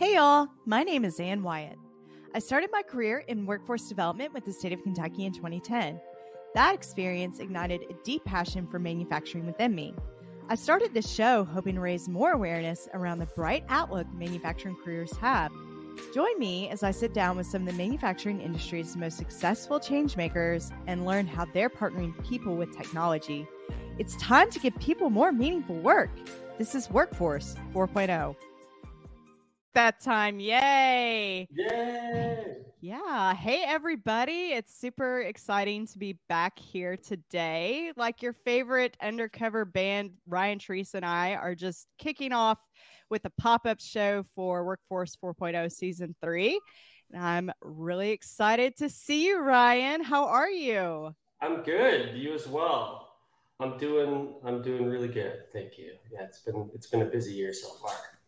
Hey, y'all. My name is Ann Wyatt. I started my career in workforce development with the state of Kentucky in 2010. That experience ignited a deep passion for manufacturing within me. I started this show hoping to raise more awareness around the bright outlook manufacturing careers have. Join me as I sit down with some of the manufacturing industry's most successful changemakers and learn how they're partnering people with technology. It's time to give people more meaningful work. This is Workforce 4.0 that time. Yay. Yay. Yeah. Hey, everybody. It's super exciting to be back here today. Like your favorite undercover band, Ryan Treece and I are just kicking off with a pop up show for Workforce 4.0 Season 3. And I'm really excited to see you, Ryan. How are you? I'm good. You as well. I'm doing I'm doing really good. Thank you. Yeah, it's been it's been a busy year so far.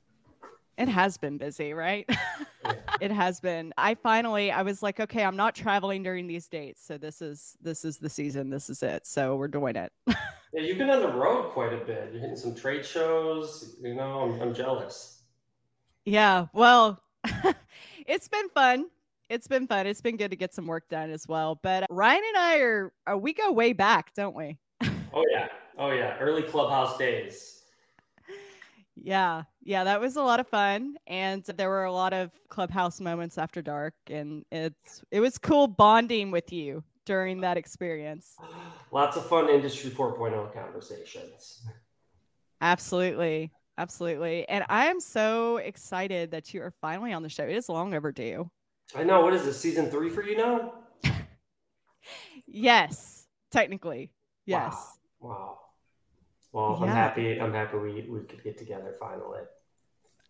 It has been busy, right? it has been. I finally I was like, okay, I'm not traveling during these dates. So this is this is the season. This is it. So we're doing it. yeah, you've been on the road quite a bit. You're hitting some trade shows. You know, I'm, I'm jealous. Yeah. Well, it's been fun. It's been fun. It's been good to get some work done as well. But Ryan and I are, are we go way back, don't we? oh yeah. Oh yeah. Early clubhouse days. Yeah, yeah, that was a lot of fun, and there were a lot of clubhouse moments after dark, and it's it was cool bonding with you during that experience. Lots of fun industry 4.0 conversations. Absolutely, absolutely, and I am so excited that you are finally on the show. It is long overdue. I know. What is this season three for you now? yes, technically, yes. Wow. wow. Well, yeah. I'm happy. I'm happy we we could get together finally.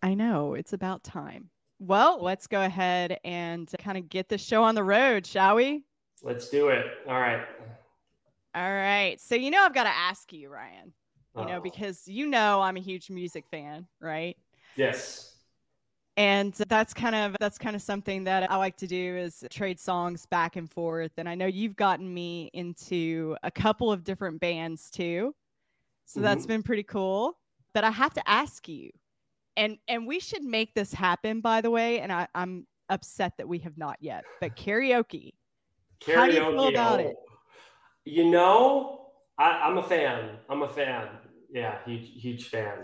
I know it's about time. Well, let's go ahead and kind of get the show on the road, shall we? Let's do it. All right. All right. So you know I've got to ask you, Ryan. You Uh-oh. know because you know I'm a huge music fan, right? Yes and that's kind of that's kind of something that i like to do is trade songs back and forth and i know you've gotten me into a couple of different bands too so mm-hmm. that's been pretty cool. But I have to ask you, and and we should make this happen, by the way. And I, I'm upset that we have not yet. But karaoke. karaoke how do you feel about oh, it? You know, I, am a fan. I'm a fan. Yeah, huge huge fan.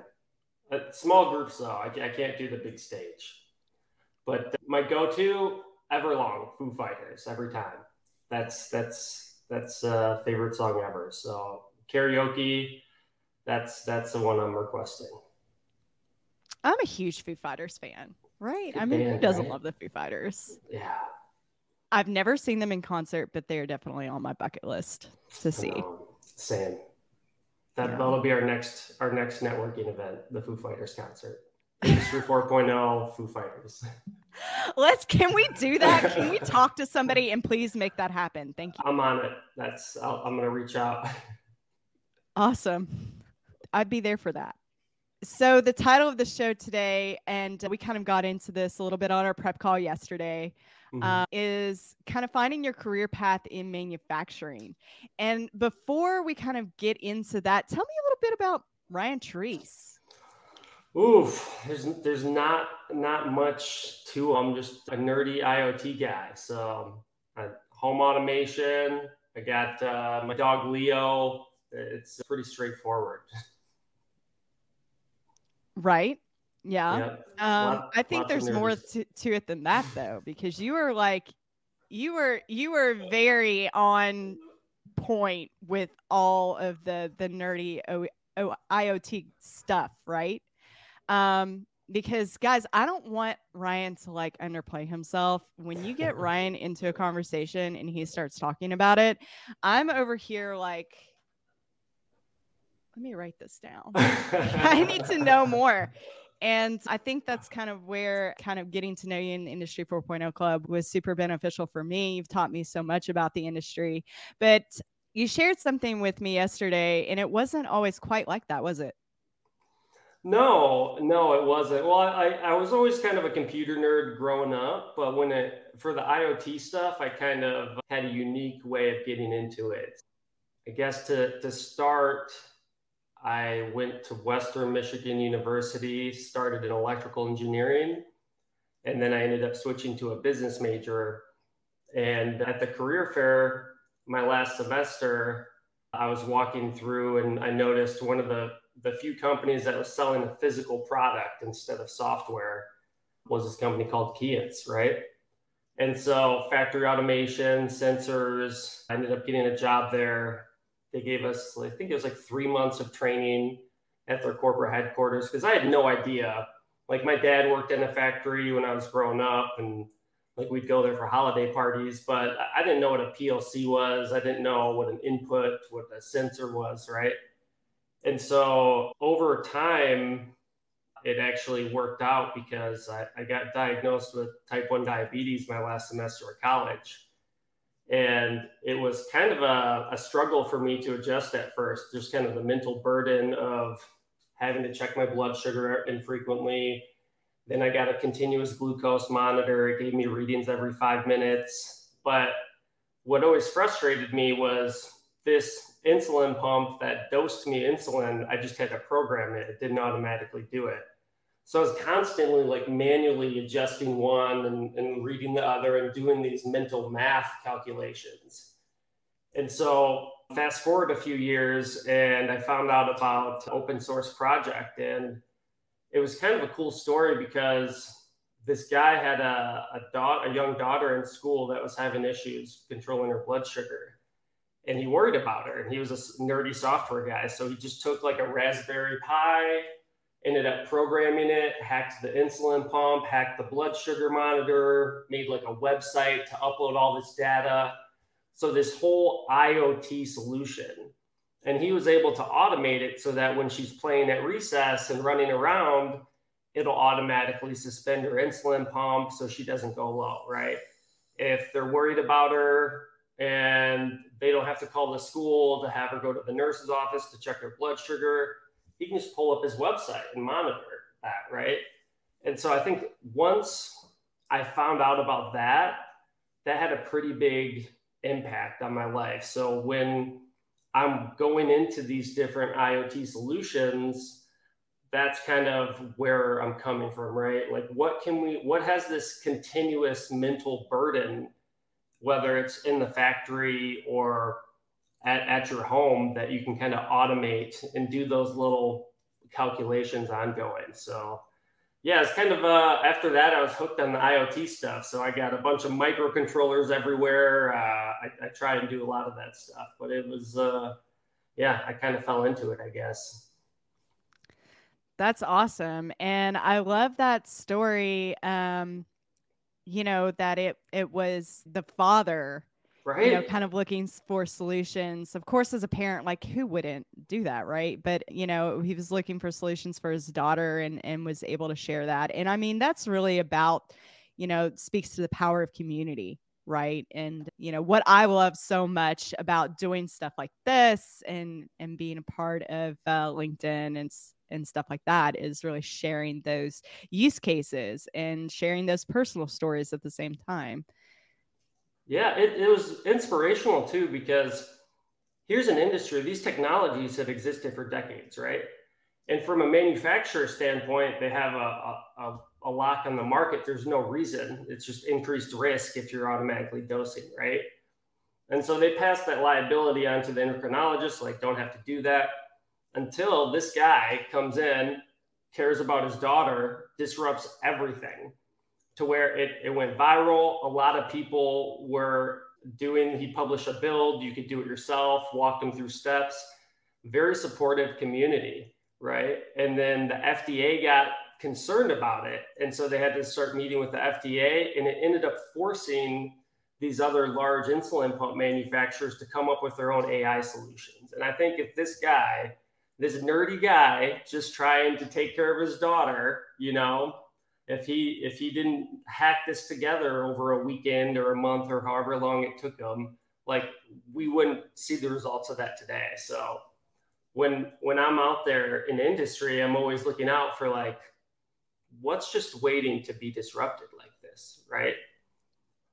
Uh, small groups though. I, I can't do the big stage. But my go-to Everlong Foo Fighters every time. That's that's that's a favorite song ever. So karaoke that's that's the one I'm requesting. I'm a huge Foo Fighters fan, right? Good I mean, band, who doesn't right? love the Foo Fighters? Yeah. I've never seen them in concert, but they are definitely on my bucket list to see. Um, same. That, yeah. That'll be our next our next networking event, the Foo Fighters concert. Industry 4.0 Foo Fighters. Let's can we do that? Can we talk to somebody and please make that happen? Thank you. I'm on it. That's i am gonna reach out. Awesome. I'd be there for that. So the title of the show today, and we kind of got into this a little bit on our prep call yesterday, mm-hmm. uh, is kind of finding your career path in manufacturing. And before we kind of get into that, tell me a little bit about Ryan Treece. Oof, there's there's not not much to. I'm just a nerdy IoT guy. So uh, home automation. I got uh, my dog Leo. It's pretty straightforward. Right. Yeah. Um, Lot, I think there's more to, to it than that though, because you were like, you were you were very on point with all of the the nerdy o, o, IoT stuff, right? Um, because guys, I don't want Ryan to like underplay himself. When you get Ryan into a conversation and he starts talking about it, I'm over here like let me write this down. I need to know more. And I think that's kind of where kind of getting to know you in Industry 4.0 Club was super beneficial for me. You've taught me so much about the industry, but you shared something with me yesterday, and it wasn't always quite like that, was it? No, no, it wasn't. Well, I, I was always kind of a computer nerd growing up, but when it for the IoT stuff, I kind of had a unique way of getting into it. I guess to to start I went to Western Michigan University, started in electrical engineering. And then I ended up switching to a business major. And at the career fair, my last semester, I was walking through and I noticed one of the, the few companies that was selling a physical product instead of software was this company called Keyence, right? And so factory automation, sensors, I ended up getting a job there. They gave us, I think it was like three months of training at their corporate headquarters because I had no idea. Like my dad worked in a factory when I was growing up and like we'd go there for holiday parties, but I didn't know what a PLC was. I didn't know what an input, what a sensor was, right? And so over time, it actually worked out because I, I got diagnosed with type 1 diabetes my last semester of college. And it was kind of a, a struggle for me to adjust at first, just kind of the mental burden of having to check my blood sugar infrequently. Then I got a continuous glucose monitor. It gave me readings every five minutes. But what always frustrated me was this insulin pump that dosed me insulin. I just had to program it, it didn't automatically do it. So I was constantly like manually adjusting one and, and reading the other and doing these mental math calculations. And so fast forward a few years and I found out about open source project and it was kind of a cool story because this guy had a, a, da- a young daughter in school that was having issues controlling her blood sugar and he worried about her and he was a nerdy software guy so he just took like a raspberry pi ended up programming it, hacked the insulin pump, hacked the blood sugar monitor, made like a website to upload all this data. So, this whole IoT solution. And he was able to automate it so that when she's playing at recess and running around, it'll automatically suspend her insulin pump so she doesn't go low, right? If they're worried about her and they don't have to call the school to have her go to the nurse's office to check her blood sugar, he can just pull up his website and monitor that, right? And so I think once I found out about that, that had a pretty big impact on my life. So when I'm going into these different IoT solutions, that's kind of where I'm coming from, right? Like, what can we, what has this continuous mental burden, whether it's in the factory or at, at your home that you can kind of automate and do those little calculations ongoing. So yeah, it's kind of uh, after that I was hooked on the IoT stuff. So I got a bunch of microcontrollers everywhere. Uh, I, I try and do a lot of that stuff, but it was uh, yeah, I kind of fell into it, I guess. That's awesome, and I love that story. Um, you know that it it was the father right you know kind of looking for solutions. Of course as a parent like who wouldn't do that right? But you know he was looking for solutions for his daughter and and was able to share that. And i mean that's really about you know speaks to the power of community right? And you know what i love so much about doing stuff like this and and being a part of uh, linkedin and and stuff like that is really sharing those use cases and sharing those personal stories at the same time yeah, it, it was inspirational too because here's an industry, these technologies have existed for decades, right? And from a manufacturer standpoint, they have a, a, a lock on the market. There's no reason. It's just increased risk if you're automatically dosing, right? And so they pass that liability onto the endocrinologist, like, don't have to do that until this guy comes in, cares about his daughter, disrupts everything to where it, it went viral. A lot of people were doing, he published a build, you could do it yourself, walk them through steps. Very supportive community, right? And then the FDA got concerned about it. And so they had to start meeting with the FDA, and it ended up forcing these other large insulin pump manufacturers to come up with their own AI solutions. And I think if this guy, this nerdy guy, just trying to take care of his daughter, you know, if he if he didn't hack this together over a weekend or a month or however long it took him like we wouldn't see the results of that today. So when when i'm out there in industry i'm always looking out for like what's just waiting to be disrupted like this right?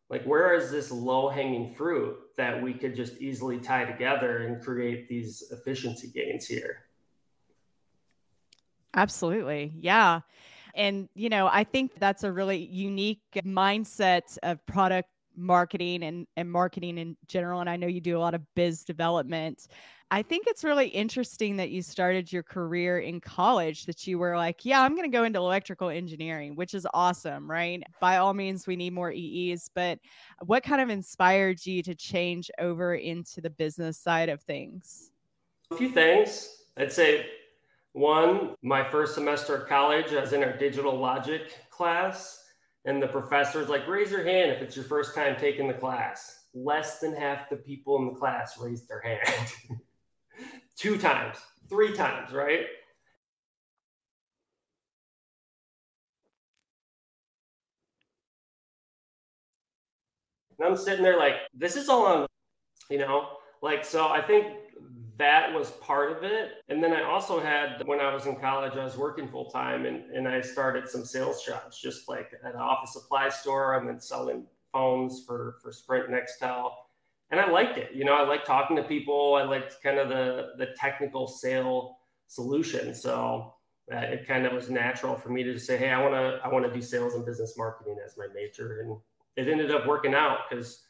Like where is this low hanging fruit that we could just easily tie together and create these efficiency gains here? Absolutely. Yeah And, you know, I think that's a really unique mindset of product marketing and, and marketing in general. And I know you do a lot of biz development. I think it's really interesting that you started your career in college, that you were like, yeah, I'm going to go into electrical engineering, which is awesome, right? By all means, we need more EEs. But what kind of inspired you to change over into the business side of things? A few things. I'd say one, my first semester of college, I was in our digital logic class, and the professor's like, raise your hand if it's your first time taking the class. Less than half the people in the class raised their hand. Two times, three times, right? And I'm sitting there like, this is all on, you know, like, so I think that was part of it. And then I also had, when I was in college, I was working full time and, and I started some sales shops, just like at an office supply store and then selling phones for, for Sprint Nextel. And I liked it. You know, I like talking to people. I liked kind of the, the technical sale solution. So uh, it kind of was natural for me to say, Hey, I want to, I want to do sales and business marketing as my major. And it ended up working out because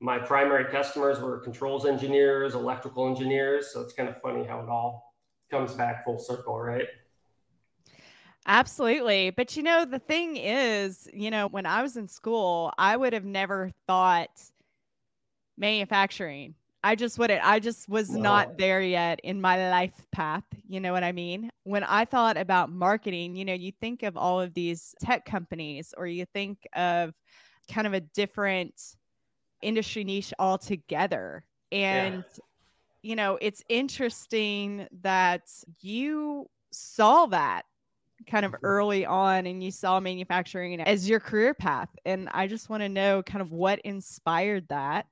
my primary customers were controls engineers, electrical engineers. So it's kind of funny how it all comes back full circle, right? Absolutely. But you know, the thing is, you know, when I was in school, I would have never thought manufacturing. I just wouldn't, I just was wow. not there yet in my life path. You know what I mean? When I thought about marketing, you know, you think of all of these tech companies or you think of kind of a different industry niche altogether. And, yeah. you know, it's interesting that you saw that kind of mm-hmm. early on and you saw manufacturing as your career path. And I just want to know kind of what inspired that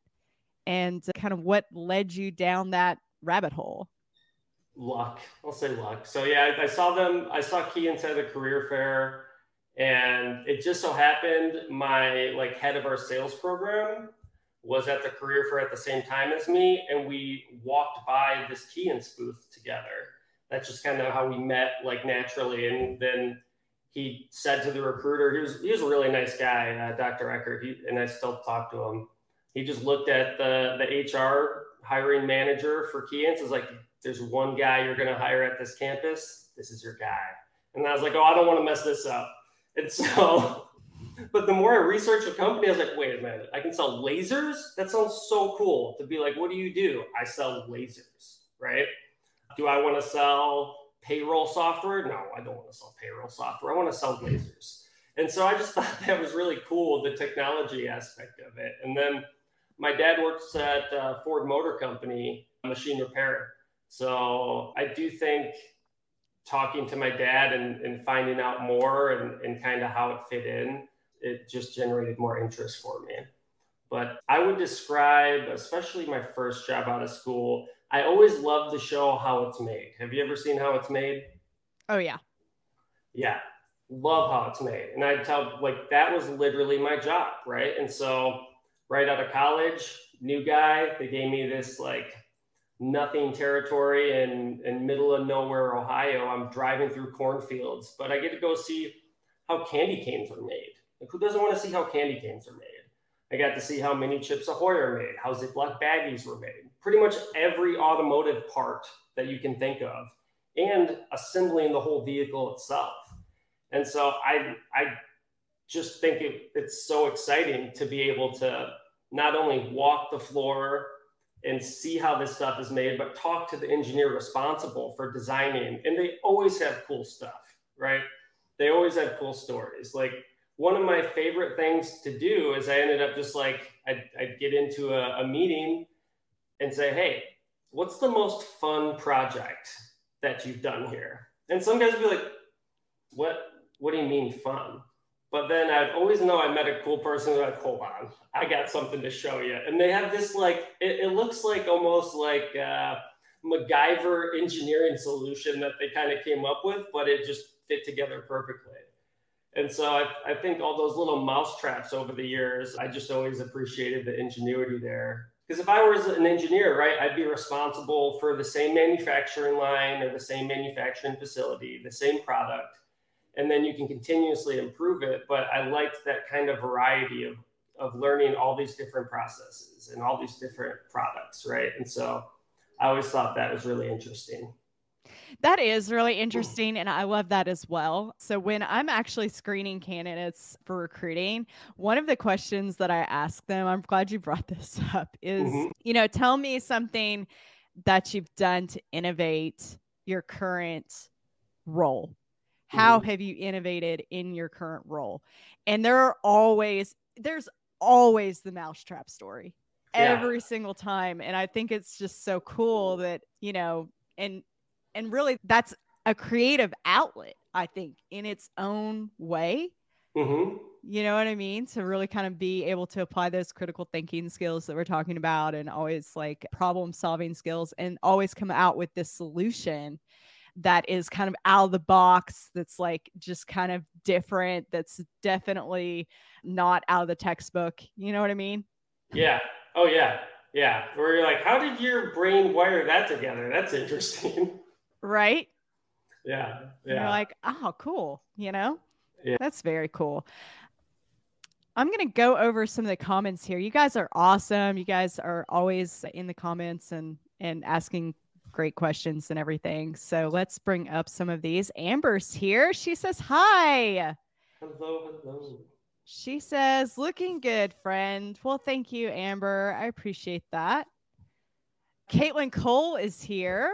and kind of what led you down that rabbit hole. Luck. I'll say luck. So yeah, I, I saw them, I saw Key inside the career fair and it just so happened my like head of our sales program was at the career fair at the same time as me, and we walked by this Keyence booth together. That's just kind of how we met, like naturally. And then he said to the recruiter, he was he was a really nice guy, uh, Dr. Eckert, he, and I still talk to him. He just looked at the the HR hiring manager for Keyence. Is like, there's one guy you're going to hire at this campus. This is your guy. And I was like, oh, I don't want to mess this up. And so but the more I researched the company, I was like, wait a minute, I can sell lasers? That sounds so cool to be like, what do you do? I sell lasers, right? Do I want to sell payroll software? No, I don't want to sell payroll software. I want to sell lasers. And so I just thought that was really cool, the technology aspect of it. And then my dad works at uh, Ford Motor Company, machine repair. So I do think talking to my dad and, and finding out more and, and kind of how it fit in it just generated more interest for me. But I would describe, especially my first job out of school, I always love to show how it's made. Have you ever seen how it's made? Oh, yeah. Yeah. Love how it's made. And I tell, like, that was literally my job, right? And so, right out of college, new guy, they gave me this, like, nothing territory in, in middle of nowhere, Ohio. I'm driving through cornfields, but I get to go see how candy canes are made like, who doesn't want to see how candy canes are made? I got to see how many Chips Ahoy are made, how Ziploc baggies were made, pretty much every automotive part that you can think of, and assembling the whole vehicle itself. And so I, I just think it, it's so exciting to be able to not only walk the floor and see how this stuff is made, but talk to the engineer responsible for designing. And they always have cool stuff, right? They always have cool stories. Like one of my favorite things to do is I ended up just like I'd, I'd get into a, a, meeting and say, "Hey, what's the most fun project that you've done here?" And some guys would be like, "What? What do you mean fun?" But then I'd always know I met a cool person. Like, hold on, I got something to show you. And they have this like it, it looks like almost like uh, MacGyver engineering solution that they kind of came up with, but it just fit together perfectly. And so I, I think all those little mouse traps over the years, I just always appreciated the ingenuity there. Because if I was an engineer, right, I'd be responsible for the same manufacturing line or the same manufacturing facility, the same product. and then you can continuously improve it. But I liked that kind of variety of of learning all these different processes and all these different products, right? And so I always thought that was really interesting. That is really interesting. And I love that as well. So, when I'm actually screening candidates for recruiting, one of the questions that I ask them, I'm glad you brought this up, is, mm-hmm. you know, tell me something that you've done to innovate your current role. How mm-hmm. have you innovated in your current role? And there are always, there's always the mousetrap story yeah. every single time. And I think it's just so cool that, you know, and and really that's a creative outlet, I think, in its own way. Mm-hmm. You know what I mean? To really kind of be able to apply those critical thinking skills that we're talking about and always like problem solving skills and always come out with this solution that is kind of out of the box, that's like just kind of different, that's definitely not out of the textbook. You know what I mean? Yeah. Oh, yeah. Yeah. Where you're like, how did your brain wire that together? That's interesting. Right? Yeah. Yeah. you're like, oh, cool. You know? Yeah. That's very cool. I'm going to go over some of the comments here. You guys are awesome. You guys are always in the comments and and asking great questions and everything. So let's bring up some of these. Amber's here. She says, Hi. Hello, hello. She says, Looking good, friend. Well, thank you, Amber. I appreciate that. Caitlin Cole is here.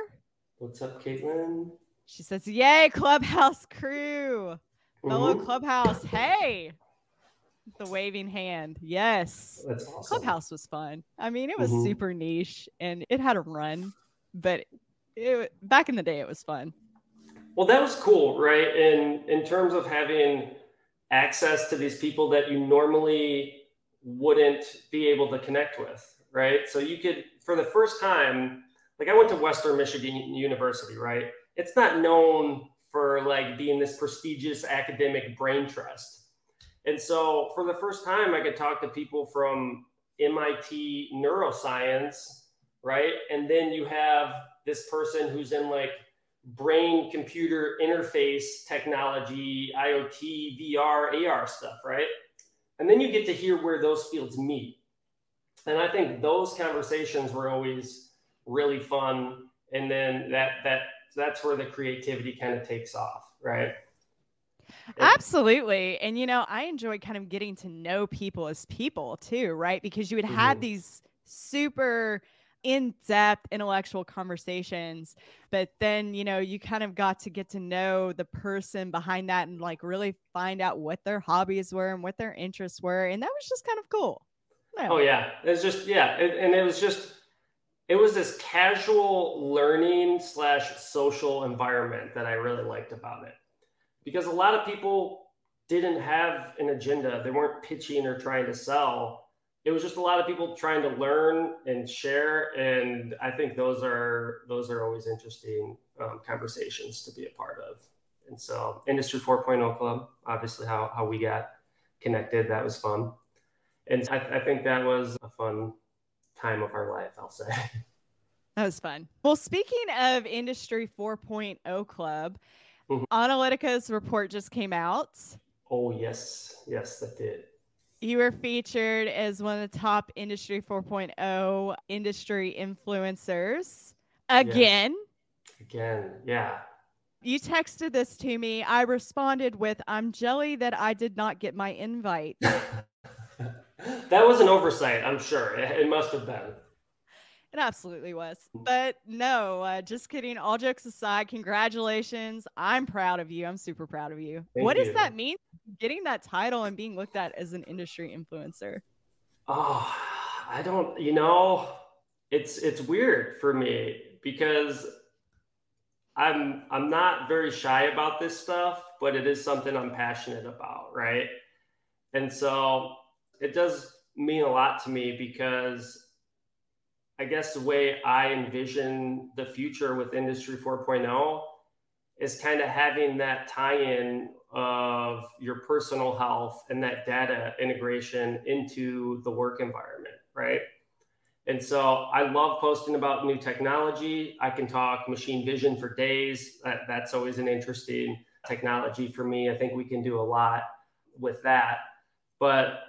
What's up, Caitlin? She says, Yay, Clubhouse crew. Mm-hmm. Hello, Clubhouse. Hey. The waving hand. Yes. That's awesome. Clubhouse was fun. I mean, it was mm-hmm. super niche and it had a run but it, back in the day, it was fun. Well, that was cool, right? In in terms of having access to these people that you normally wouldn't be able to connect with, right? So you could, for the first time, like I went to Western Michigan University, right? It's not known for like being this prestigious academic brain trust. And so for the first time, I could talk to people from MIT neuroscience right? And then you have this person who's in like brain computer interface technology, IoT, VR, AR stuff, right? And then you get to hear where those fields meet. And I think those conversations were always really fun. And then that that that's where the creativity kind of takes off, right? Absolutely. And you know, I enjoy kind of getting to know people as people too, right? Because you would mm-hmm. have these super in depth intellectual conversations. But then, you know, you kind of got to get to know the person behind that and like really find out what their hobbies were and what their interests were. And that was just kind of cool. Yeah. Oh, yeah. It's just, yeah. It, and it was just, it was this casual learning slash social environment that I really liked about it. Because a lot of people didn't have an agenda, they weren't pitching or trying to sell. It was just a lot of people trying to learn and share and i think those are those are always interesting um, conversations to be a part of. And so industry 4.0 club obviously how, how we got connected that was fun. And I, I think that was a fun time of our life i'll say that was fun well speaking of industry 4.0 club mm-hmm. Onalytica's report just came out oh yes yes that did you were featured as one of the top Industry 4.0 industry influencers again. Yes. Again, yeah. You texted this to me. I responded with, I'm jelly that I did not get my invite. that was an oversight, I'm sure. It must have been. It absolutely was. But no, uh, just kidding. All jokes aside, congratulations. I'm proud of you. I'm super proud of you. Thank what you. does that mean? Getting that title and being looked at as an industry influencer. Oh, I don't, you know, it's it's weird for me because I'm I'm not very shy about this stuff, but it is something I'm passionate about, right? And so it does mean a lot to me because I guess the way I envision the future with Industry 4.0 is kind of having that tie in of your personal health and that data integration into the work environment, right? And so I love posting about new technology. I can talk machine vision for days. That, that's always an interesting technology for me. I think we can do a lot with that. But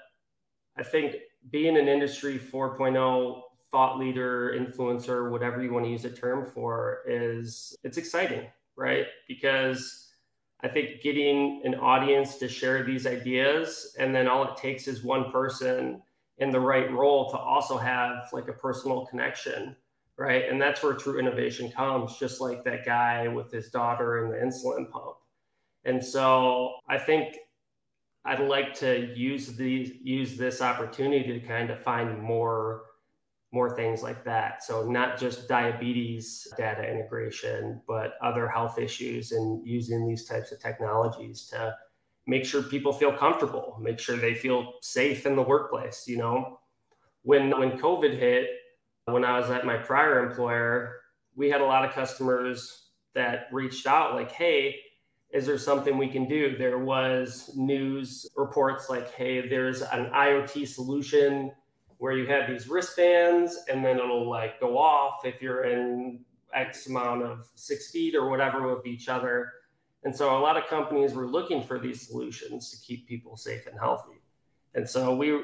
I think being an industry 4.0 thought leader, influencer, whatever you want to use a term for, is it's exciting, right? Because I think getting an audience to share these ideas, and then all it takes is one person in the right role to also have like a personal connection, right? And that's where true innovation comes, just like that guy with his daughter and the insulin pump. And so I think I'd like to use these use this opportunity to kind of find more more things like that. So not just diabetes data integration, but other health issues and using these types of technologies to make sure people feel comfortable, make sure they feel safe in the workplace, you know. When when COVID hit, when I was at my prior employer, we had a lot of customers that reached out like, "Hey, is there something we can do?" There was news reports like, "Hey, there's an IoT solution where you have these wristbands and then it'll like go off if you're in X amount of six feet or whatever with each other. And so a lot of companies were looking for these solutions to keep people safe and healthy. And so we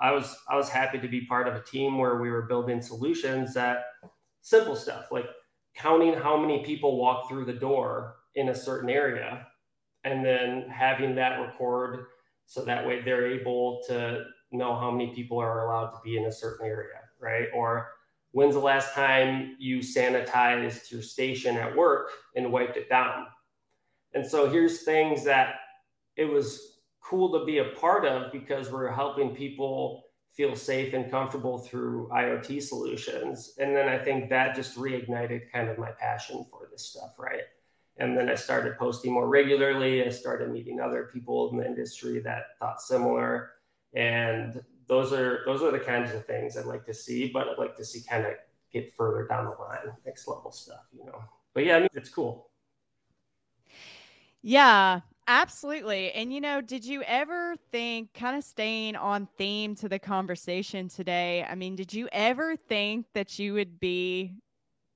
I was I was happy to be part of a team where we were building solutions that simple stuff like counting how many people walk through the door in a certain area and then having that record so that way they're able to know how many people are allowed to be in a certain area, right? Or when's the last time you sanitized your station at work and wiped it down? And so here's things that it was cool to be a part of because we're helping people feel safe and comfortable through IoT solutions. And then I think that just reignited kind of my passion for this stuff, right? And then I started posting more regularly. I started meeting other people in the industry that thought similar and those are those are the kinds of things I'd like to see, but I'd like to see kind of get further down the line, next level stuff, you know. But yeah, I mean, it's cool. Yeah, absolutely. And you know, did you ever think, kind of staying on theme to the conversation today? I mean, did you ever think that you would be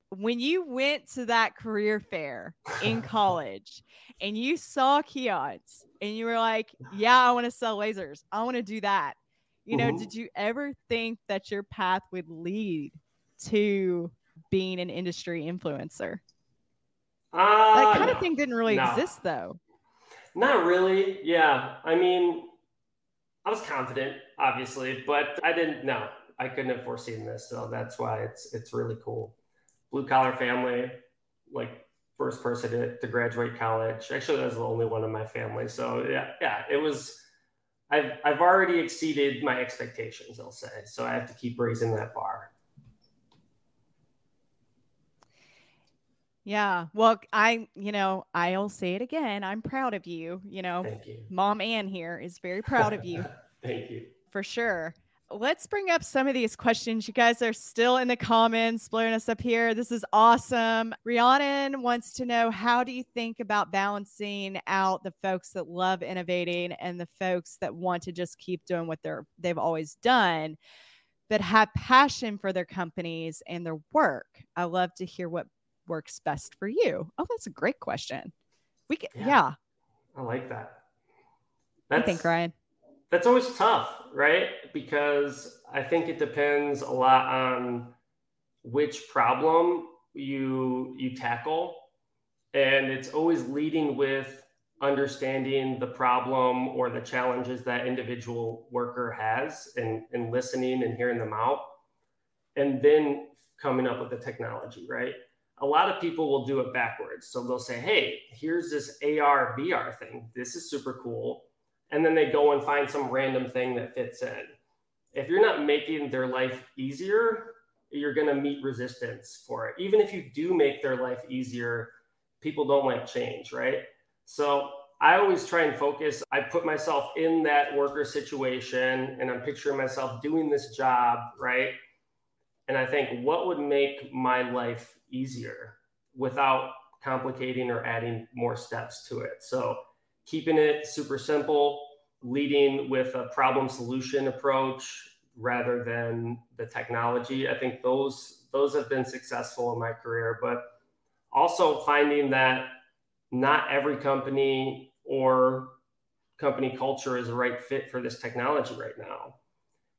when you went to that career fair in college and you saw Keyence and you were like, yeah, I want to sell lasers. I want to do that. You know, mm-hmm. did you ever think that your path would lead to being an industry influencer? Uh, that kind no. of thing didn't really no. exist though. Not really. Yeah. I mean, I was confident, obviously, but I didn't know. I couldn't have foreseen this. So that's why it's it's really cool. Blue collar family, like first person to, to graduate college. Actually, I was the only one in my family. So yeah, yeah, it was. I've I've already exceeded my expectations. I'll say so. I have to keep raising that bar. Yeah. Well, I, you know, I'll say it again. I'm proud of you. You know, Thank you. Mom Ann here is very proud of you. Thank you. For sure let's bring up some of these questions. You guys are still in the comments, blowing us up here. This is awesome. Rhiannon wants to know how do you think about balancing out the folks that love innovating and the folks that want to just keep doing what they're they've always done, but have passion for their companies and their work. I love to hear what works best for you. Oh, that's a great question. We can, yeah. yeah. I like that. That's, I think Ryan that's always tough, right? Because I think it depends a lot on which problem you you tackle. And it's always leading with understanding the problem or the challenges that individual worker has and, and listening and hearing them out. And then coming up with the technology right? A lot of people will do it backwards. So they'll say hey here's this ar vr thing. This is super cool and then they go and find some random thing that fits in. If you're not making their life easier, you're going to meet resistance for it. Even if you do make their life easier, people don't like change, right? So I always try and focus. I put myself in that worker situation and I'm picturing myself doing this job, right? And I think, what would make my life easier without complicating or adding more steps to it? So keeping it super simple, leading with a problem solution approach rather than the technology. I think those those have been successful in my career, but also finding that not every company or company culture is the right fit for this technology right now.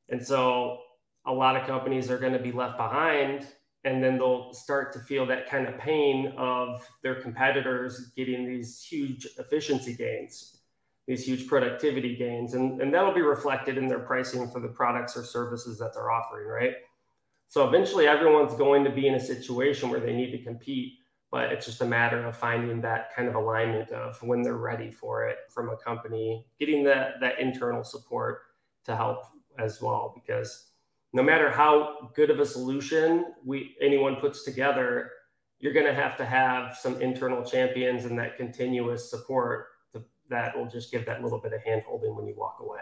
And so a lot of companies are going to be left behind and then they'll start to feel that kind of pain of their competitors getting these huge efficiency gains these huge productivity gains. And, and that'll be reflected in their pricing for the products or services that they're offering right? So eventually everyone's going to be in a situation where they need to compete but it's just a matter of finding that kind of alignment of when they're ready for it from a company getting that that internal support to help as well because no matter how good of a solution we anyone puts together you're going to have to have some internal champions and that continuous support to, that will just give that little bit of hand holding when you walk away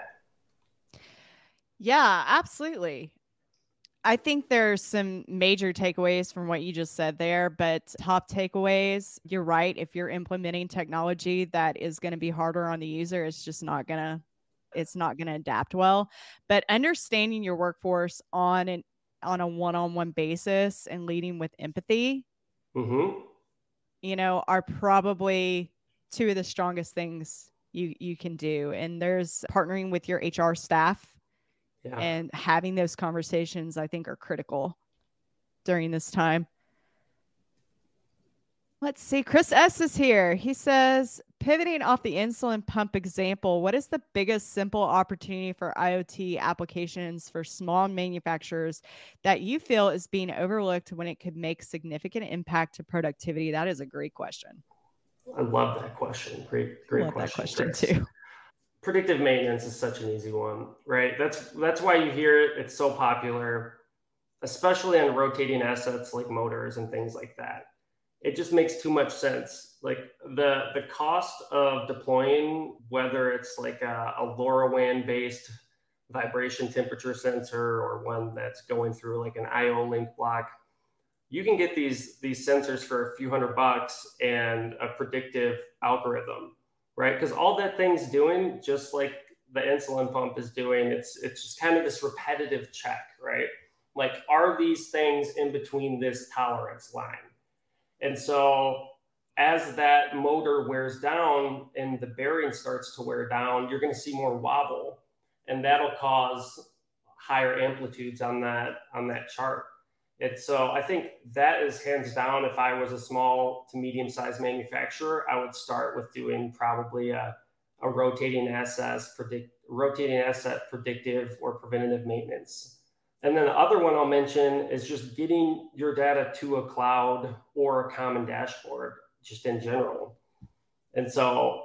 yeah absolutely I think there's some major takeaways from what you just said there, but top takeaways, you're right. If you're implementing technology that is going to be harder on the user, it's just not going to it's not going to adapt well. But understanding your workforce on an on a one-on-one basis and leading with empathy, mm-hmm. you know, are probably two of the strongest things you you can do. And there's partnering with your HR staff yeah. and having those conversations i think are critical during this time let's see chris s is here he says pivoting off the insulin pump example what is the biggest simple opportunity for iot applications for small manufacturers that you feel is being overlooked when it could make significant impact to productivity that is a great question i love that question great great question, question too predictive maintenance is such an easy one, right? That's that's why you hear it. It's so popular, especially on rotating assets like motors and things like that. It just makes too much sense. Like the the cost of deploying, whether it's like a, a LoRaWAN based vibration temperature sensor or one that's going through like an IO link block, you can get these these sensors for a few hundred bucks and a predictive algorithm right? Because all that thing's doing, just like the insulin pump is doing, it's it's just kind of this repetitive check, right? Like, are these things in between this tolerance line? And so as that motor wears down and the bearing starts to wear down, you're going to see more wobble, and that'll cause higher amplitudes on that on that chart. And so I think that is hands down. If I was a small to medium sized manufacturer, I would start with doing probably a, a rotating assets predict rotating asset predictive or preventative maintenance. And then the other one I'll mention is just getting your data to a cloud or a common dashboard, just in general. And so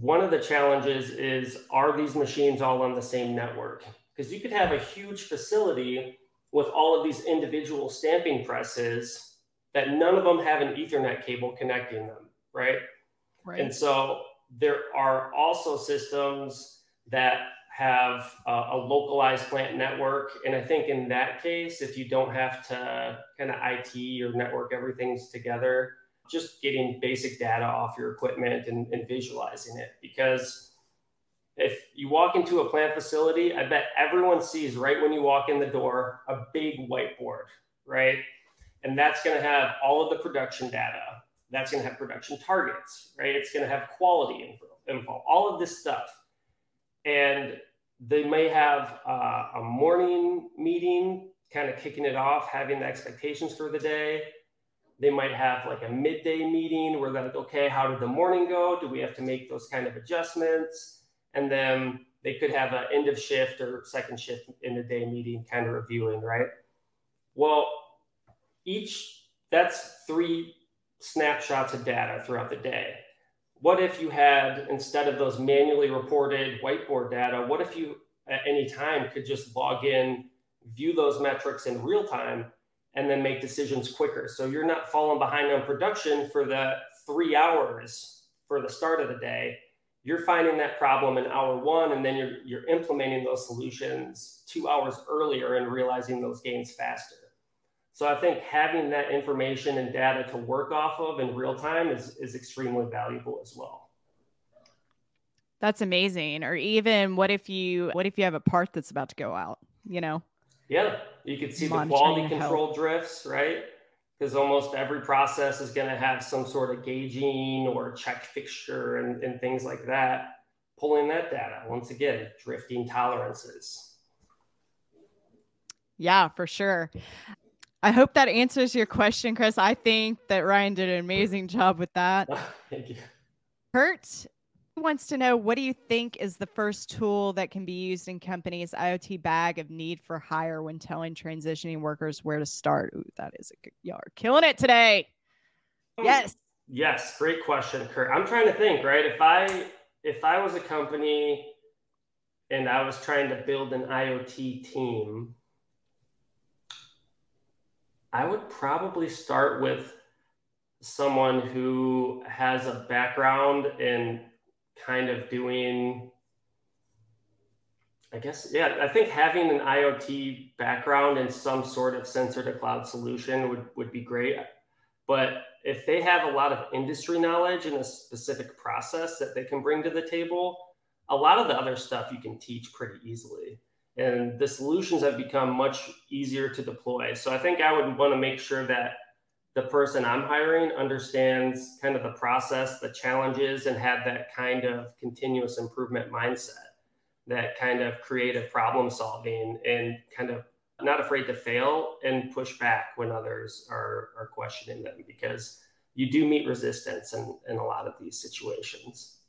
one of the challenges is are these machines all on the same network? Because you could have a huge facility with all of these individual stamping presses that none of them have an Ethernet cable connecting them, right? Right. And so there are also systems that have a localized plant network. And I think in that case, if you don't have to kind of IT or network everything's together, just getting basic data off your equipment and, and visualizing it because if you walk into a plant facility, I bet everyone sees right when you walk in the door a big whiteboard, right? And that's going to have all of the production data. That's going to have production targets, right? It's going to have quality info, info all of this stuff. And they may have uh, a morning meeting, kind of kicking it off, having the expectations for the day. They might have like a midday meeting where they're like, okay, how did the morning go? Do we have to make those kind of adjustments? and then they could have an end of shift or second shift in the day meeting kind of reviewing, right? Well, each that's three snapshots of data throughout the day. What if you had, instead of those manually reported whiteboard data, what if you at any time could just log in, view those metrics in real time, and then make decisions quicker? So you're not falling behind on production for the three hours for the start of the day you're finding that problem in hour one and then you're, you're implementing those solutions two hours earlier and realizing those gains faster so i think having that information and data to work off of in real time is, is extremely valuable as well that's amazing or even what if you what if you have a part that's about to go out you know yeah you could see the quality control drifts right because almost every process is going to have some sort of gauging or check fixture and, and things like that. Pulling that data, once again, drifting tolerances. Yeah, for sure. I hope that answers your question, Chris. I think that Ryan did an amazing job with that. Thank you. Kurt wants to know what do you think is the first tool that can be used in companies' IoT bag of need for hire when telling transitioning workers where to start? Ooh, that is a good You are Killing it today. Hmm. Yes. Yes, great question, Kurt. I'm trying to think, right? If I if I was a company and I was trying to build an IoT team, I would probably start with someone who has a background in kind of doing I guess, yeah, I think having an IoT background and some sort of sensor to cloud solution would, would be great. But if they have a lot of industry knowledge in a specific process that they can bring to the table, a lot of the other stuff you can teach pretty easily. And the solutions have become much easier to deploy. So I think I would want to make sure that the person I'm hiring understands kind of the process, the challenges, and have that kind of continuous improvement mindset, that kind of creative problem solving, and kind of not afraid to fail and push back when others are, are questioning them because you do meet resistance in, in a lot of these situations.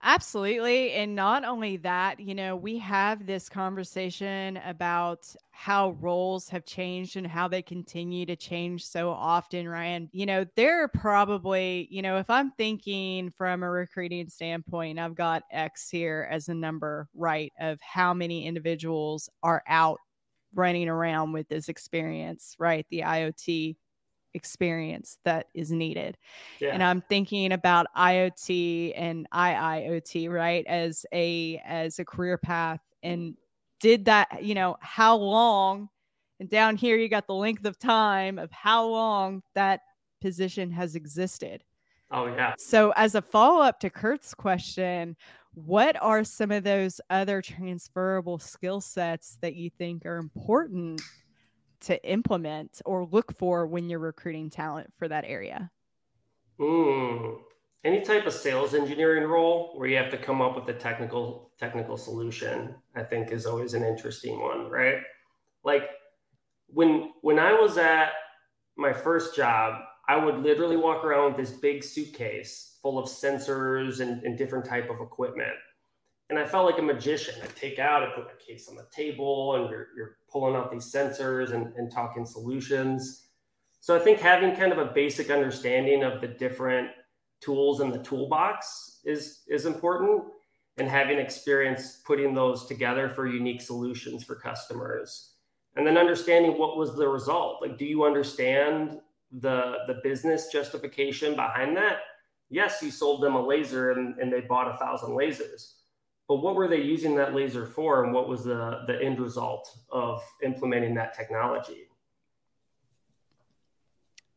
Absolutely. And not only that, you know, we have this conversation about how roles have changed and how they continue to change so often, Ryan. You know, there are probably, you know, if I'm thinking from a recruiting standpoint, I've got X here as a number, right, of how many individuals are out running around with this experience, right? The IoT experience that is needed. Yeah. And I'm thinking about IoT and IIoT, right, as a as a career path and did that, you know, how long and down here you got the length of time of how long that position has existed. Oh yeah. So as a follow-up to Kurt's question, what are some of those other transferable skill sets that you think are important to implement or look for when you're recruiting talent for that area? Mm, any type of sales engineering role where you have to come up with a technical technical solution, I think is always an interesting one, right? Like when when I was at my first job, I would literally walk around with this big suitcase full of sensors and, and different type of equipment and I felt like a magician. I take out, I put my case on the table, and you're, you're pulling out these sensors and, and talking solutions. So I think having kind of a basic understanding of the different tools in the toolbox is is important, and having experience putting those together for unique solutions for customers, and then understanding what was the result. Like, do you understand the the business justification behind that? Yes, you sold them a laser, and, and they bought a thousand lasers but what were they using that laser for and what was the, the end result of implementing that technology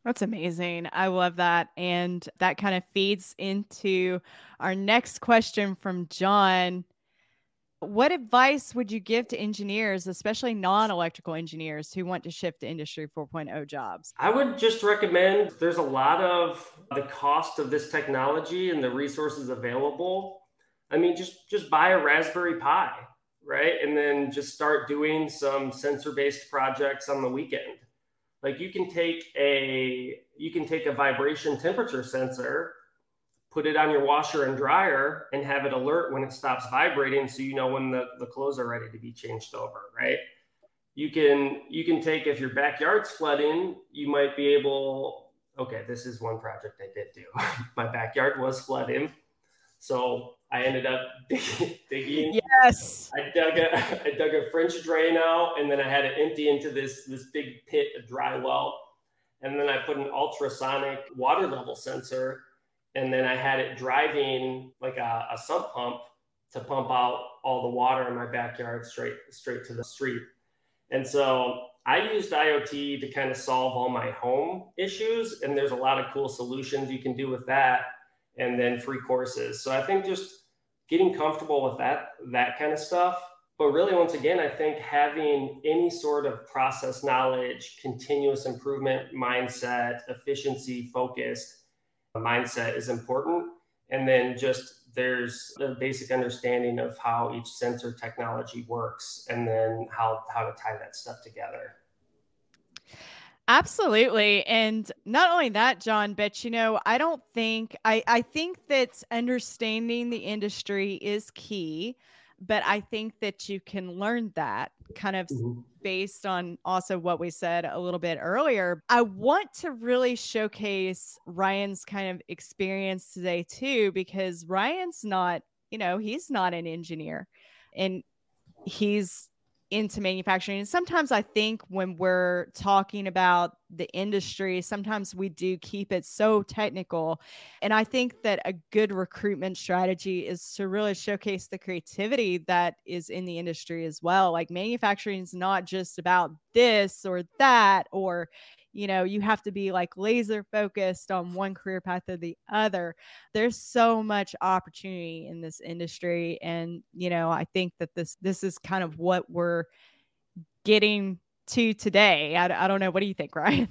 that's amazing. I love that. And that kind of feeds into our next question from John. What advice would you give to engineers, especially non electrical engineers who want to shift to Industry 4.0 jobs? I would just recommend there's a lot of the cost of this technology and the resources available I mean, just just buy a Raspberry Pi, right? And then just start doing some sensor-based projects on the weekend. Like you can take a you can take a vibration temperature sensor, put it on your washer and dryer, and have it alert when it stops vibrating, so you know when the, the clothes are ready to be changed over, right? You can you can take if your backyard's flooding, you might be able. Okay, this is one project I did do. My backyard was flooding, so I ended up digging. Yes. I dug a I dug a French drain out, and then I had it empty into this this big pit, a dry well, and then I put an ultrasonic water level sensor, and then I had it driving like a, a sump pump to pump out all the water in my backyard straight straight to the street. And so I used IoT to kind of solve all my home issues, and there's a lot of cool solutions you can do with that, and then free courses. So I think just getting comfortable with that that kind of stuff but really, once again, I think having any sort of process knowledge, continuous improvement mindset, efficiency focused mindset is important. And then just there's a basic understanding of how each sensor technology works and then how, how to tie that stuff together. Absolutely. And not only that, John, but you know, I don't think I, I think that understanding the industry is key, but I think that you can learn that kind of mm-hmm. based on also what we said a little bit earlier. I want to really showcase Ryan's kind of experience today too, because Ryan's not, you know, he's not an engineer and he's into manufacturing. And sometimes I think when we're talking about the industry, sometimes we do keep it so technical. And I think that a good recruitment strategy is to really showcase the creativity that is in the industry as well. Like manufacturing is not just about this or that, or, you know you have to be like laser focused on one career path or the other. There's so much opportunity in this industry and you know i think that this this is kind of what we're getting to today. I, I don't know. What do you think ryan?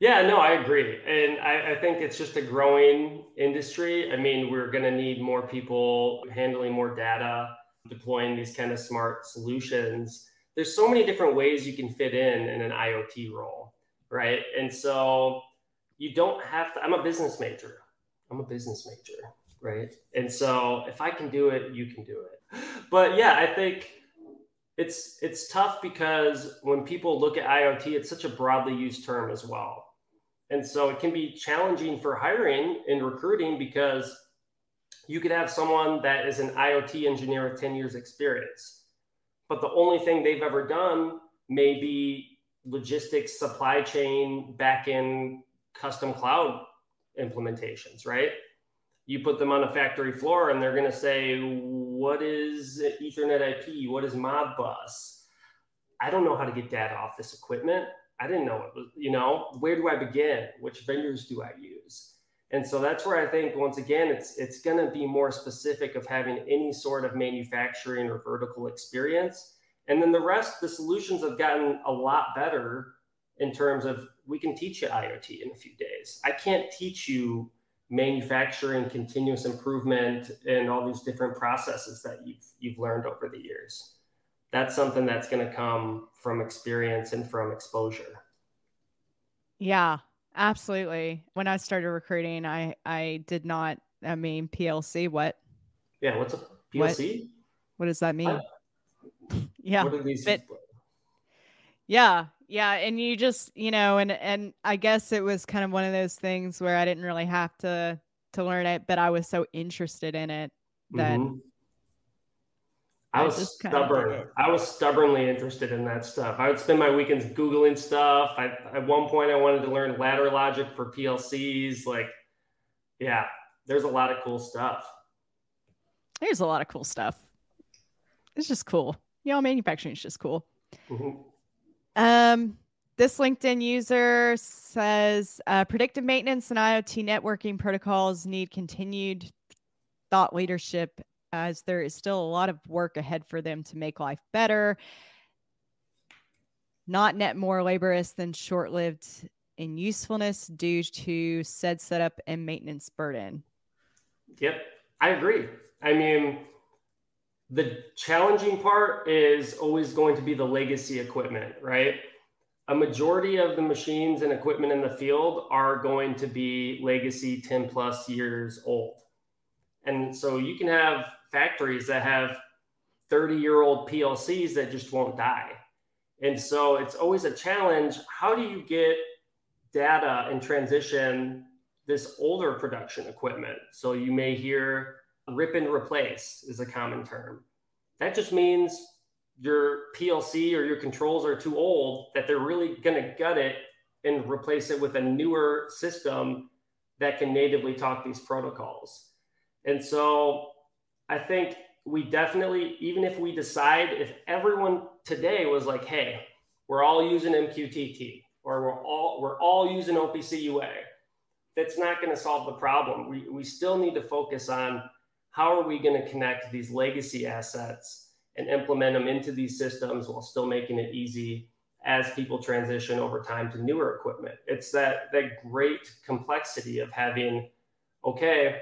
Yeah no i agree and I, I think it's just a growing industry. I mean we're going to need more people handling more data deploying these kind of smart solutions. There's so many different ways you can fit in in an iot role right? And so you don't have to, I'm a business major. I'm a business major, right? And so if I can do it, you can do it. But yeah, I think it's it's tough because when people look at IoT, it's such a broadly used term as well. And so it can be challenging for hiring and recruiting because you could have someone that is an IoT engineer with 10 years experience, but the only thing they've ever done may be logistics, supply chain, back in custom cloud implementations, right? You put them on a factory floor and they're going to say, What is Ethernet IP? What is Modbus? I don't know how to get data off this equipment. I didn't know it was, you know, where do I begin? Which vendors do I use? And so that's where I think once again it's it's going to be more specific of having any sort of manufacturing or vertical experience and then the rest, the solutions have gotten a lot better in terms of we can teach you IoT in a few days. I can't teach you manufacturing continuous improvement and all these different processes that you've you've learned over the years. That's something that's going to come from experience and from exposure. Yeah, absolutely. When I started recruiting, I I did not I mean PLC what? Yeah, what's a PLC? What, what does that mean? I, yeah. What are these? But, yeah, yeah, and you just you know, and and I guess it was kind of one of those things where I didn't really have to to learn it, but I was so interested in it that. Mm-hmm. I was stubborn. I was stubbornly interested in that stuff. I would spend my weekends Googling stuff. I, at one point, I wanted to learn ladder logic for PLCs. Like, yeah, there's a lot of cool stuff. There's a lot of cool stuff. It's just cool you know, manufacturing is just cool. Mm-hmm. Um, this LinkedIn user says uh, predictive maintenance and IoT networking protocols need continued thought leadership as there is still a lot of work ahead for them to make life better. Not net more laborious than short lived in usefulness due to said setup and maintenance burden. Yep, I agree. I mean, the challenging part is always going to be the legacy equipment, right? A majority of the machines and equipment in the field are going to be legacy 10 plus years old. And so you can have factories that have 30 year old PLCs that just won't die. And so it's always a challenge. How do you get data and transition this older production equipment? So you may hear rip and replace is a common term. That just means your PLC or your controls are too old that they're really going to gut it and replace it with a newer system that can natively talk these protocols. And so I think we definitely, even if we decide, if everyone today was like, hey, we're all using MQTT or we're all we're all using OPC UA, that's not going to solve the problem. We, we still need to focus on how are we going to connect these legacy assets and implement them into these systems while still making it easy as people transition over time to newer equipment. It's that that great complexity of having, okay,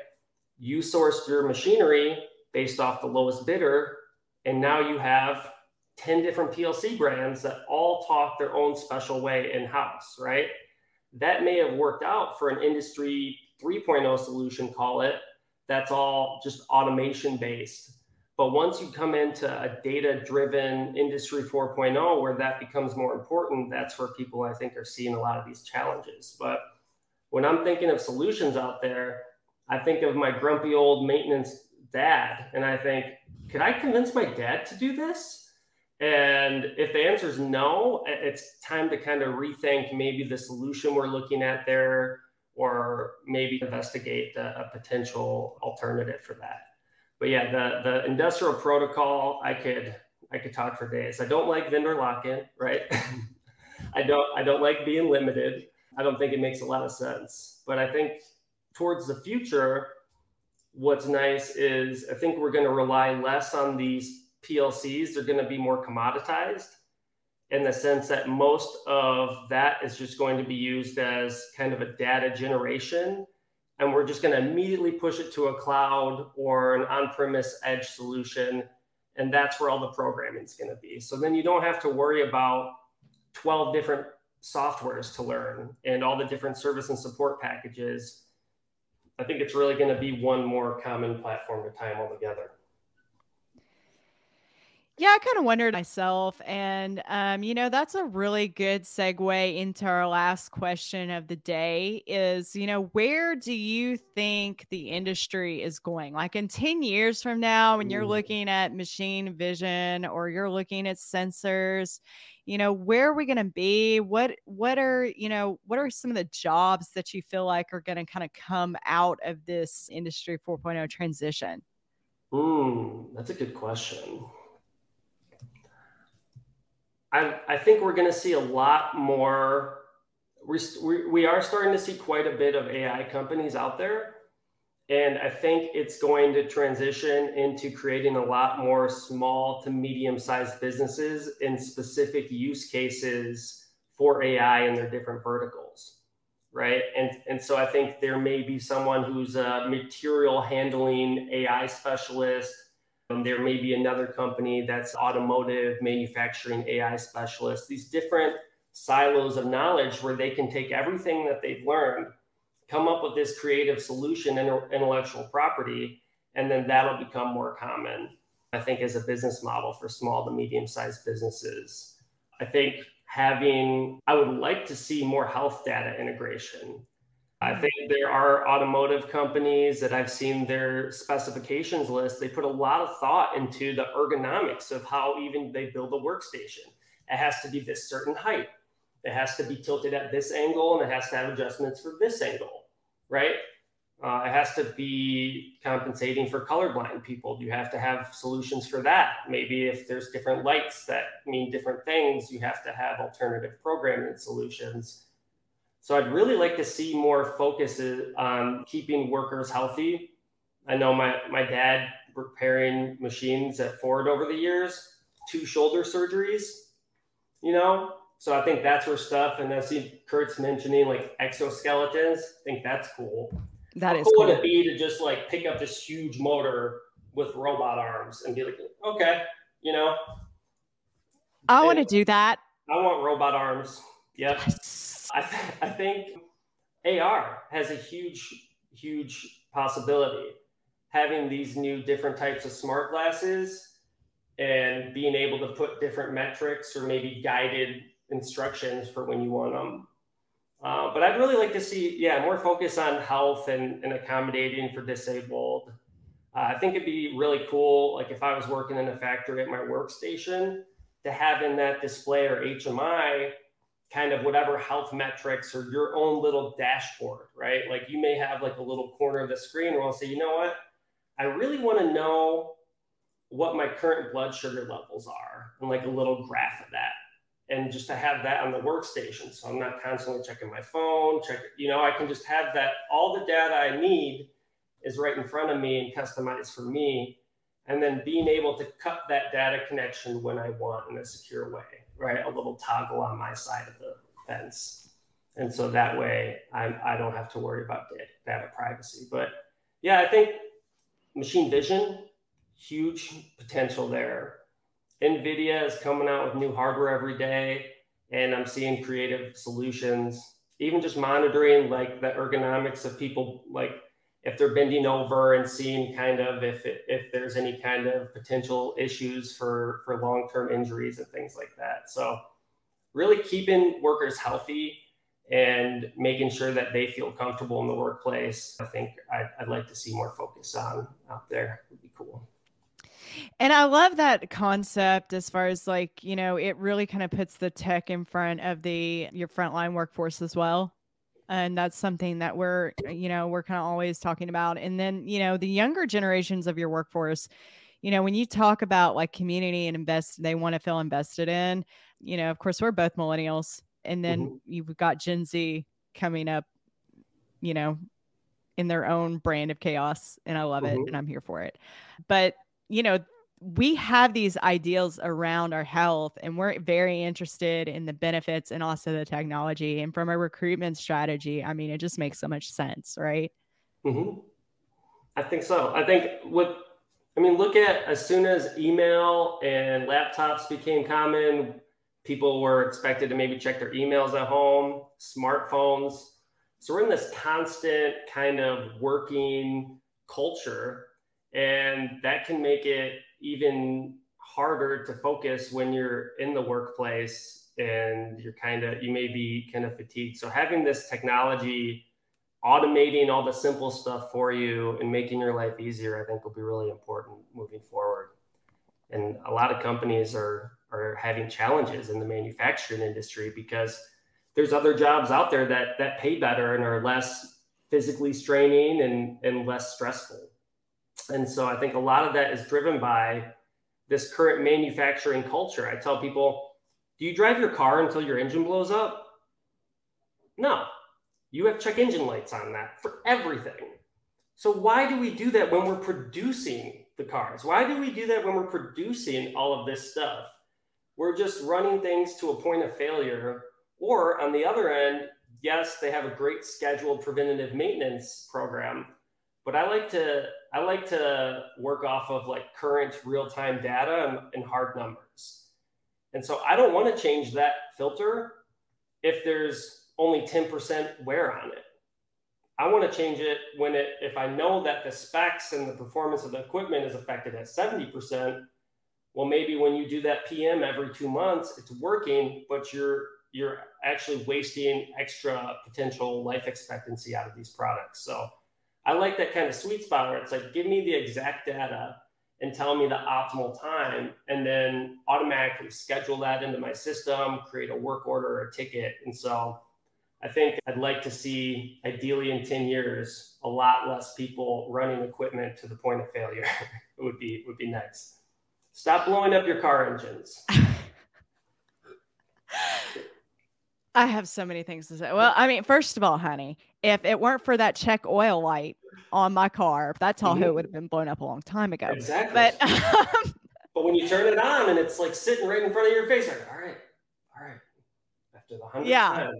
you sourced your machinery based off the lowest bidder, and now you have 10 different PLC brands that all talk their own special way in-house, right? That may have worked out for an industry 3.0 solution, call it, that's all just automation based but once you come into a data driven industry 4.0, where that becomes more important, that's where people, I think, are seeing a lot of these challenges. But when I'm thinking of solutions out there, I think of my grumpy old maintenance dad, and I think, could I convince my dad to do this? And if the answer is no, it's time to kind of rethink maybe the solution we're looking at there, or maybe investigate a, a potential alternative for that but yeah, the the industrial protocol, I could I could talk for days. I don't like vendor lock-in, right? I don't I don't like being limited. I don't think it makes a lot of sense. But I think towards the future, what's nice is I think we're going to rely less on these PLCs. They're going to be more commoditized in the sense that most of that is just going to be used as kind of a data generation. And we're just going to immediately push it to a cloud or an on-premise edge solution. And that's where all the programming is going to be. So then you don't have to worry about 12 different softwares to learn and all the different service and support packages. I think it's really going to be one more common platform to tie them all together yeah, I kind of wondered myself. And, um, you know, that's a really good segue into our last question of the day is, you know, where do you think the industry is going? Like in 10 years from now, when you're looking at machine vision or you're looking at sensors, you know, where are we going to be? What, what are, you know, what are some of the jobs that you feel like are going to kind of come out of this industry 4.0 transition? Hmm, that's a good question. I, I think we're going to see a lot more. We, we are starting to see quite a bit of AI companies out there. And I think it's going to transition into creating a lot more small to medium sized businesses in specific use cases for AI in their different verticals. Right. And, and so I think there may be someone who's a material handling AI specialist um, there may be another company that's automotive manufacturing AI specialist, these different silos of knowledge where they can take everything that they've learned, come up with this creative solution and intellectual property, and then that'll become more common, I think, as a business model for small to medium sized businesses. I think having, I would like to see more health data integration. I think there are automotive companies that I've seen their specifications list. They put a lot of thought into the ergonomics of how even they build a workstation. It has to be this certain height. It has to be tilted at this angle and it has to have adjustments for this angle, right? Uh, it has to be compensating for colorblind people. You have to have solutions for that. Maybe if there's different lights that mean different things, you have to have alternative programming solutions so I'd really like to see more focus on keeping workers healthy. I know my, my dad repairing machines at Ford over the years, two shoulder surgeries, you know? So I think that's where stuff, and I see Kurt's mentioning like exoskeletons. I think that's cool. That How is cool, cool. would it be to just like pick up this huge motor with robot arms and be like, okay, you know? I want to do that. I want robot arms. Yep. I, th- I think AR has a huge, huge possibility. Having these new different types of smart glasses and being able to put different metrics or maybe guided instructions for when you want them. Uh, but I'd really like to see, yeah, more focus on health and, and accommodating for disabled. Uh, I think it'd be really cool, like if I was working in a factory at my workstation, to have in that display or HMI kind of whatever health metrics or your own little dashboard, right? Like you may have like a little corner of the screen where I'll say, you know what? I really want to know what my current blood sugar levels are and like a little graph of that. And just to have that on the workstation. So I'm not constantly checking my phone, check, you know, I can just have that, all the data I need is right in front of me and customized for me. and then being able to cut that data connection when I want in a secure way, right? A little toggle on my side of the fence. And so that way I'm, I don't have to worry about data privacy. But yeah, I think machine vision, huge potential there. NVIDIA is coming out with new hardware every day, and I'm seeing creative solutions, even just monitoring like the ergonomics of people, like if they're bending over and seeing kind of if it, if there's any kind of potential issues for for long-term injuries and things like that. So really keeping workers healthy and making sure that they feel comfortable in the workplace. I think I'd, I'd like to see more focus on out there would be cool. And I love that concept as far as like, you know, it really kind of puts the tech in front of the your frontline workforce as well. And that's something that we're, you know, we're kind of always talking about. And then, you know, the younger generations of your workforce, you know, when you talk about like community and invest, they want to feel invested in, you know, of course, we're both millennials. And then mm-hmm. you've got Gen Z coming up, you know, in their own brand of chaos. And I love mm-hmm. it and I'm here for it. But you know, we have these ideals around our health and we're very interested in the benefits and also the technology. And from a recruitment strategy i mean it just makes so much sense right? Mm-hmm. i think so. I think what i mean look at as soon as email and laptops became common people were expected to maybe check their emails at home smartphones. So we're in this constant kind of working culture and that can make it even harder to focus when you're in the workplace and you're kind of you may be kind of fatigued. So having this technology automating all the simple stuff for you and making your life easier i think will be really important moving forward. And a lot of companies are are having challenges in the manufacturing industry because there's other jobs out there that that pay better and are less physically straining and and less stressful and so I think a lot of that is driven by this current manufacturing culture. I tell people, do you drive your car until your engine blows up? No. You have check engine lights on that for everything. So why do we do that when we're producing the cars? Why do we do that when we're producing all of this stuff? We're just running things to a point of failure. Or on the other end, yes, they have a great scheduled preventative maintenance program, but I like to I like to work off of like current real time data and, and hard numbers. And so I don't want to change that filter if there's only 10% wear on it. I want to change it when it if I know that the specs and the performance of the equipment is affected at 70%. Well, maybe when you do that PM every two months, it's working, but you're you're actually wasting extra potential life expectancy out of these products. So I like that kind of sweet spot where it's like, give me the exact data and tell me the optimal time, and then automatically schedule that into my system, create a work order or a ticket. And so I think I'd like to see, ideally in 10 years, a lot less people running equipment to the point of failure. it would be would be nice. Stop blowing up your car engines. I have so many things to say. Well, I mean, first of all, honey, if it weren't for that check oil light on my car, that Tahoe mm-hmm. would have been blown up a long time ago. Exactly. But um, but when you turn it on and it's like sitting right in front of your face, like, all right, all right, after the hundred yeah. Time,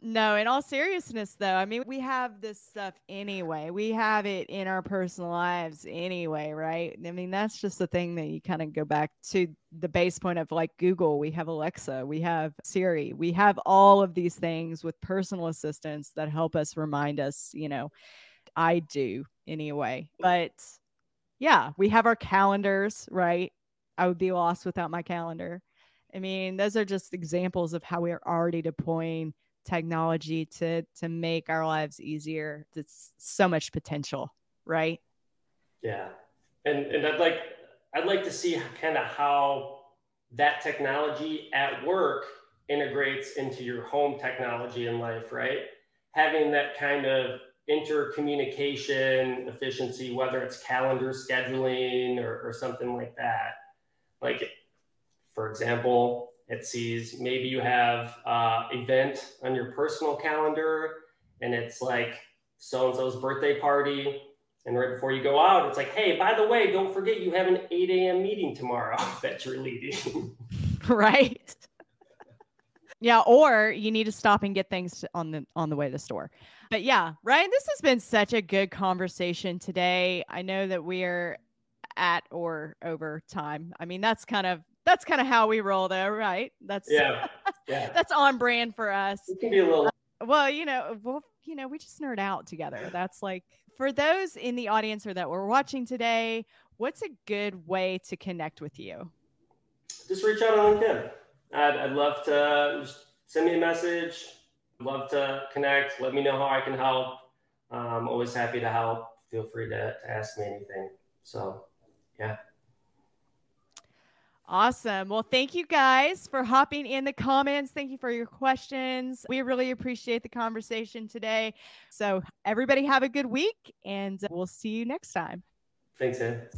no, in all seriousness, though, I mean, we have this stuff anyway. We have it in our personal lives anyway, right? I mean, that's just the thing that you kind of go back to the base point of like Google. We have Alexa, we have Siri, we have all of these things with personal assistants that help us remind us, you know, I do anyway. But yeah, we have our calendars, right? I would be lost without my calendar. I mean, those are just examples of how we are already deploying technology to to make our lives easier. It's so much potential, right? Yeah, and and I'd like I'd like to see kind of how that technology at work integrates into your home technology in life, right? Having that kind of intercommunication efficiency, whether it's calendar scheduling or, or something like that. Like, for example, it sees maybe you have uh, event on your personal calendar and it's like so and so's birthday party And right before you go out, it's like, hey, by the way, don't forget you have an 8 a.m. meeting tomorrow that you're leading. right. yeah, or you need to stop and get things on the on the way to the store. But yeah, Ryan, this has been such a good conversation today. I know that we're at or over time. I mean, that's kind of that's kind of how we roll though, right? That's yeah. Yeah. that's on brand for us. It can be a little uh, well, you know, well, you know, we just nerd out together. That's like for those in the audience or that we're watching today, what's a good way to connect with you? Just reach out on LinkedIn. I'd, I'd love to just send me a message. I'd love to connect. Let me know how I can help. I'm always happy to help. Feel free to, to ask me anything. So, yeah. Awesome. Well, thank you guys for hopping in the comments. Thank you for your questions. We really appreciate the conversation today. So, everybody have a good week and we'll see you next time. Thanks, Ed.